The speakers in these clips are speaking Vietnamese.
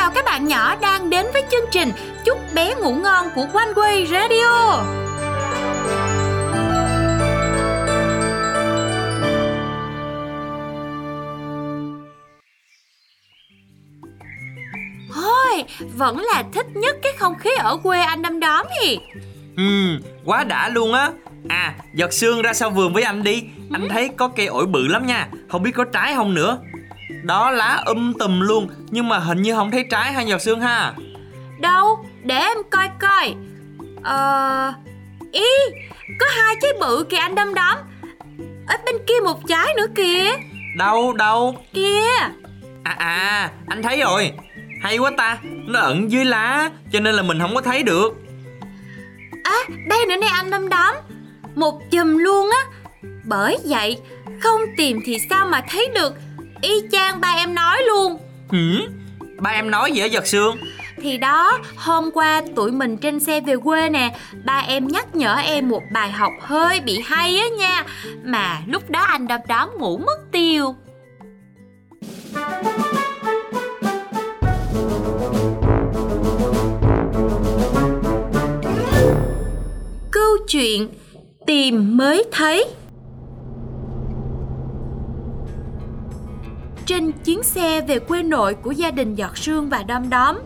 chào các bạn nhỏ đang đến với chương trình Chúc bé ngủ ngon của One Way Radio. Thôi, vẫn là thích nhất cái không khí ở quê anh đâm đóm thì. Ừ, quá đã luôn á. À, giọt xương ra sau vườn với anh đi. Anh thấy có cây ổi bự lắm nha. Không biết có trái không nữa. Đó lá um tùm luôn Nhưng mà hình như không thấy trái hay giọt xương ha. Đâu? Để em coi coi. Ờ Ý Có hai trái bự kìa anh đâm đóm. Ở bên kia một trái nữa kìa. Đâu đâu? Kìa. À à Anh thấy rồi. Hay quá ta Nó ẩn dưới lá Cho nên là mình không có thấy được. À đây nữa nè anh đâm đóm. Một chùm luôn á. Bởi vậy Không tìm thì sao mà thấy được Y chang ba em nói luôn. Hử? Ba em nói gì ở giật xương. Thì đó, hôm qua tụi mình trên xe về quê nè Ba em nhắc nhở em một bài học hơi bị hay á nha. Mà lúc đó anh đâm đóm ngủ mất tiêu. Câu chuyện Tìm mới thấy trên chuyến xe về quê nội của gia đình Giọt Sương và Đom Đóm.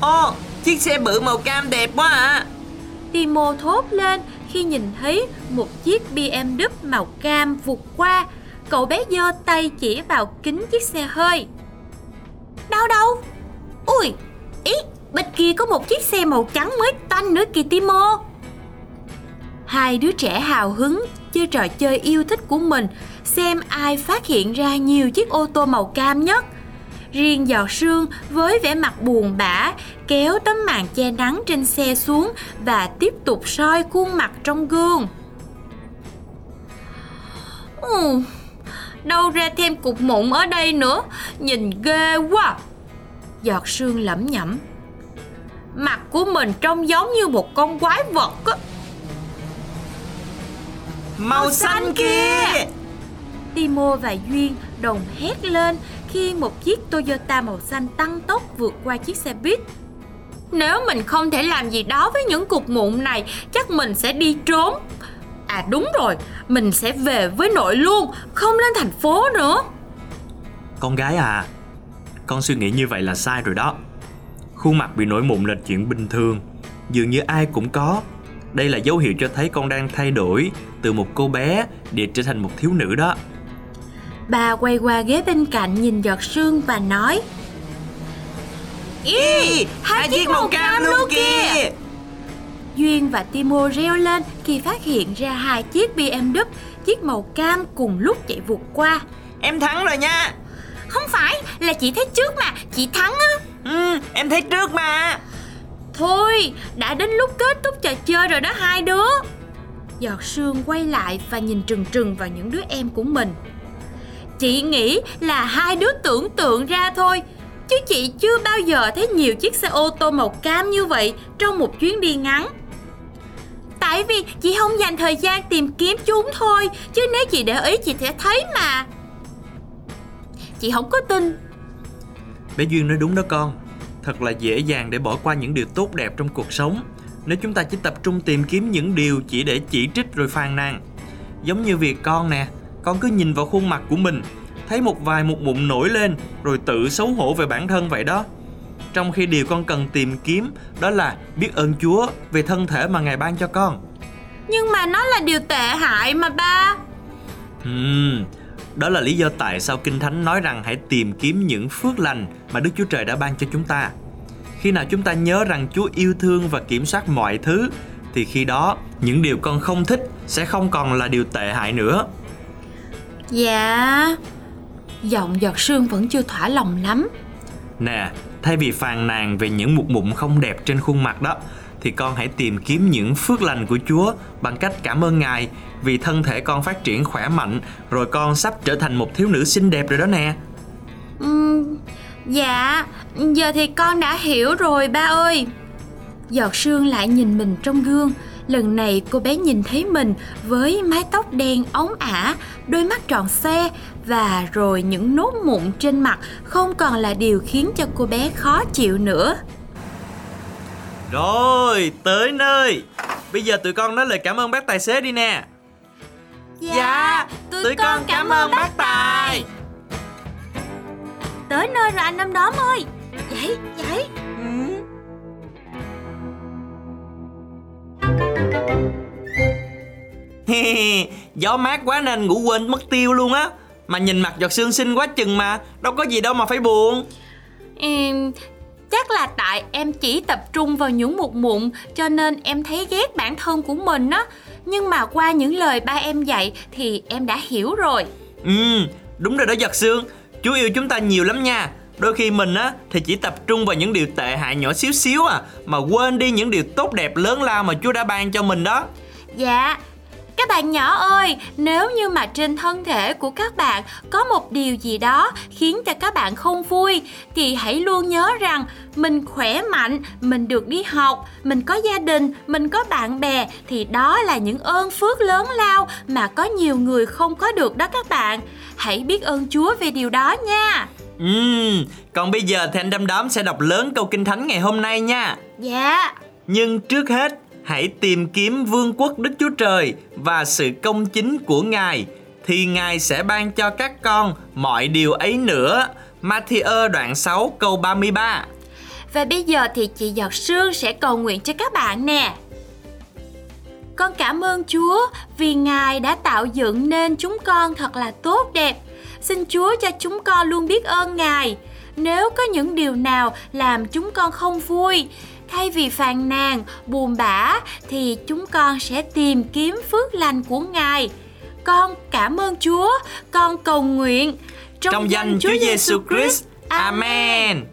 Ồ, chiếc xe bự màu cam đẹp quá à. Timo thốt lên khi nhìn thấy một chiếc BMW màu cam vụt qua. Cậu bé giơ tay chỉ vào kính chiếc xe hơi. Đâu đâu? Ui, ý, bên kia có một chiếc xe màu trắng mới tanh nữa kìa Timo. Hai đứa trẻ hào hứng chơi trò chơi yêu thích của mình xem ai phát hiện ra nhiều chiếc ô tô màu cam nhất. Riêng giọt sương với vẻ mặt buồn bã kéo tấm màn che nắng trên xe xuống và tiếp tục soi khuôn mặt trong gương. Ừ, đâu ra thêm cục mụn ở đây nữa, nhìn ghê quá. Giọt sương lẩm nhẩm. Mặt của mình trông giống như một con quái vật á. Màu, xanh kia Timo và Duyên đồng hét lên khi một chiếc Toyota màu xanh tăng tốc vượt qua chiếc xe buýt. Nếu mình không thể làm gì đó với những cục mụn này, chắc mình sẽ đi trốn. À đúng rồi, mình sẽ về với nội luôn, không lên thành phố nữa. Con gái à, con suy nghĩ như vậy là sai rồi đó. Khuôn mặt bị nổi mụn là chuyện bình thường, dường như ai cũng có. Đây là dấu hiệu cho thấy con đang thay đổi từ một cô bé để trở thành một thiếu nữ đó. Bà quay qua ghế bên cạnh nhìn giọt sương và nói Ý, hai chiếc màu cam luôn kìa. Duyên và Timo reo lên khi phát hiện ra hai chiếc BMW chiếc màu cam cùng lúc chạy vụt qua. Em thắng rồi nha. Không phải, là chị thấy trước mà, chị thắng á. Ừ, em thấy trước mà Thôi, đã đến lúc kết thúc trò chơi rồi đó hai đứa. Giọt sương quay lại và nhìn trừng trừng vào những đứa em của mình. Chị nghĩ là hai đứa tưởng tượng ra thôi Chứ chị chưa bao giờ thấy nhiều chiếc xe ô tô màu cam như vậy trong một chuyến đi ngắn. Tại vì chị không dành thời gian tìm kiếm chúng thôi Chứ nếu chị để ý chị sẽ thấy mà. Chị không có tin. Bé Duyên nói đúng đó con. Thật là dễ dàng để bỏ qua những điều tốt đẹp trong cuộc sống. Nếu chúng ta chỉ tập trung tìm kiếm những điều chỉ để chỉ trích rồi phàn nàn. Giống như việc con nè con cứ nhìn vào khuôn mặt của mình thấy một vài một mụn nổi lên rồi tự xấu hổ về bản thân vậy đó. Trong khi điều con cần tìm kiếm đó là biết ơn chúa về thân thể mà ngài ban cho con. Nhưng mà nó là điều tệ hại mà ba. Ừm, đó là lý do tại sao Kinh Thánh nói rằng hãy tìm kiếm những phước lành mà Đức Chúa Trời đã ban cho chúng ta. Khi nào chúng ta nhớ rằng Chúa yêu thương và kiểm soát mọi thứ, thì khi đó những điều con không thích sẽ không còn là điều tệ hại nữa. Dạ Giọng giọt sương vẫn chưa thỏa lòng lắm Nè, thay vì phàn nàn về những mụn mụn không đẹp trên khuôn mặt đó thì con hãy tìm kiếm những phước lành của Chúa bằng cách cảm ơn Ngài vì thân thể con phát triển khỏe mạnh rồi con sắp trở thành một thiếu nữ xinh đẹp rồi đó nè. Ừ, dạ, giờ thì con đã hiểu rồi ba ơi. Giọt sương lại nhìn mình trong gương, Lần này cô bé nhìn thấy mình với mái tóc đen óng ả, đôi mắt tròn xe và rồi những nốt mụn trên mặt không còn là điều khiến cho cô bé khó chịu nữa. Rồi, tới nơi. Bây giờ tụi con nói lời cảm ơn bác tài xế đi nè. Dạ, tụi, tụi con cảm ơn bác Tài. Tới nơi rồi anh Năm Đóm ơi. Dậy, dậy. Gió mát quá nên ngủ quên mất tiêu luôn á. Mà nhìn mặt giọt sương xinh quá chừng mà, đâu có gì đâu mà phải buồn. Em chắc là tại em chỉ tập trung vào những một mụn cho nên em thấy ghét bản thân của mình á. Nhưng mà qua những lời ba em dạy thì em đã hiểu rồi. Ừ, đúng rồi đó giật sương. Chú yêu chúng ta nhiều lắm nha. Đôi khi mình á thì chỉ tập trung vào những điều tệ hại nhỏ xíu xíu à mà quên đi những điều tốt đẹp lớn lao mà Chúa đã ban cho mình đó. Dạ, các bạn nhỏ ơi, nếu như mà trên thân thể của các bạn có một điều gì đó khiến cho các bạn không vui thì hãy luôn nhớ rằng mình khỏe mạnh, mình được đi học, mình có gia đình, mình có bạn bè thì đó là những ơn phước lớn lao mà có nhiều người không có được đó các bạn. Hãy biết ơn Chúa về điều đó nha. Ừm, còn bây giờ thì anh Đâm Đóm sẽ đọc lớn câu kinh thánh ngày hôm nay nha. Dạ. Nhưng trước hết, hãy tìm kiếm vương quốc Đức Chúa Trời và sự công chính của Ngài thì Ngài sẽ ban cho các con mọi điều ấy nữa. Matthew đoạn 6 câu 33 Và bây giờ thì chị Giọt Sương sẽ cầu nguyện cho các bạn nè. Con cảm ơn Chúa vì Ngài đã tạo dựng nên chúng con thật là tốt đẹp. Xin Chúa cho chúng con luôn biết ơn Ngài. Nếu có những điều nào làm chúng con không vui, thay vì phàn nàn, buồn bã thì chúng con sẽ tìm kiếm phước lành của Ngài. Con cảm ơn Chúa, con cầu nguyện trong, trong danh Chúa Giêsu Christ. Amen.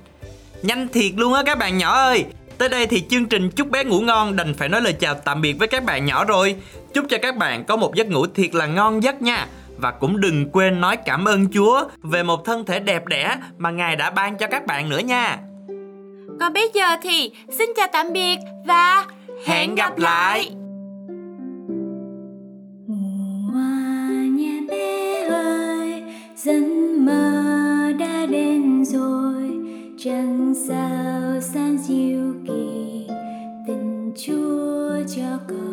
Nhanh thiệt luôn á các bạn nhỏ ơi. Tới đây thì chương trình chúc bé ngủ ngon đành phải nói lời chào tạm biệt với các bạn nhỏ rồi. Chúc cho các bạn có một giấc ngủ thiệt là ngon giấc nha. Và cũng đừng quên nói cảm ơn Chúa về một thân thể đẹp đẽ mà Ngài đã ban cho các bạn nữa nha. Còn bây giờ thì xin chào tạm biệt và hẹn gặp lại. giấc mơ đã đến rồi. Chẳng sao san diệu kỳ tình chúa cho con.